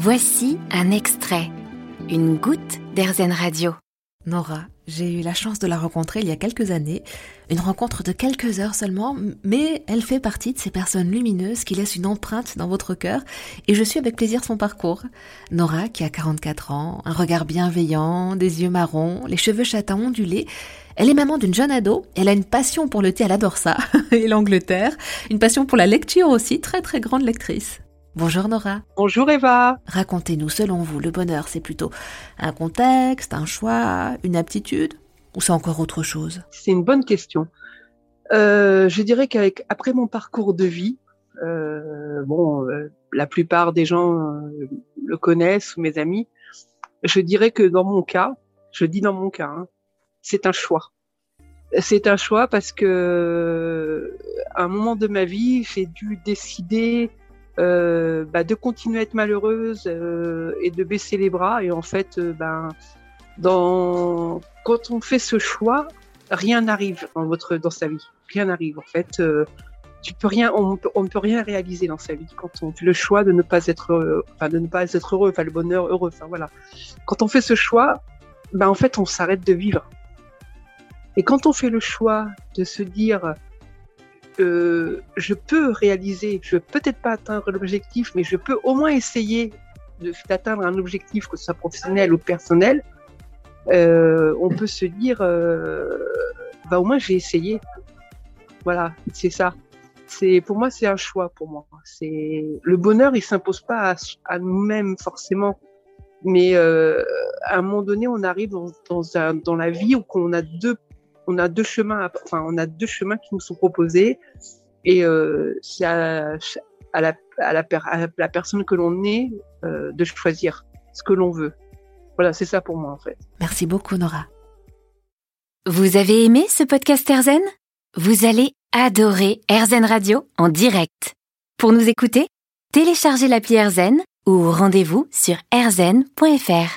Voici un extrait, une goutte d'Airzen Radio. Nora, j'ai eu la chance de la rencontrer il y a quelques années, une rencontre de quelques heures seulement, mais elle fait partie de ces personnes lumineuses qui laissent une empreinte dans votre cœur, et je suis avec plaisir son parcours. Nora, qui a 44 ans, un regard bienveillant, des yeux marrons, les cheveux châtains ondulés, elle est maman d'une jeune ado, elle a une passion pour le thé, elle adore ça, et l'Angleterre, une passion pour la lecture aussi, très très grande lectrice. Bonjour Nora. Bonjour Eva. Racontez-nous, selon vous, le bonheur, c'est plutôt un contexte, un choix, une aptitude ou c'est encore autre chose? C'est une bonne question. Euh, je dirais qu'avec après mon parcours de vie, euh, bon, euh, la plupart des gens le connaissent ou mes amis. Je dirais que dans mon cas, je dis dans mon cas, hein, c'est un choix. C'est un choix parce que à un moment de ma vie, j'ai dû décider euh, bah, de continuer à être malheureuse euh, et de baisser les bras. Et en fait, euh, ben, quand on fait ce choix, rien n'arrive dans votre dans sa vie. Rien n'arrive. En fait, tu peux rien, on, ne peut rien réaliser dans sa vie quand on fait le choix de ne pas être, de ne pas être heureux, enfin le bonheur heureux. Enfin voilà. Quand on fait ce choix, ben en fait, on s'arrête de vivre. Et quand on fait le choix de se dire euh, je peux réaliser, je vais peut-être pas atteindre l'objectif, mais je peux au moins essayer d'atteindre un objectif, que ce soit professionnel ou personnel, euh, on peut se dire, euh, bah au moins j'ai essayé. Voilà, c'est ça. Pour moi c'est un choix pour moi. Le bonheur, il s'impose pas à, nous-mêmes forcément, mais à un moment donné, on arrive dans, dans la vie où on a deux on a deux chemins, enfin, on a deux chemins qui nous sont proposés et euh, c'est à, la, personne que l'on est euh, de choisir ce que l'on veut. Voilà, c'est ça pour moi en fait. Merci beaucoup Nora. Vous avez aimé ce podcast Erzen Vous allez adorer Erzen Radio en direct. Pour nous écouter, téléchargez l'appli Erzen ou rendez-vous sur erzen.fr.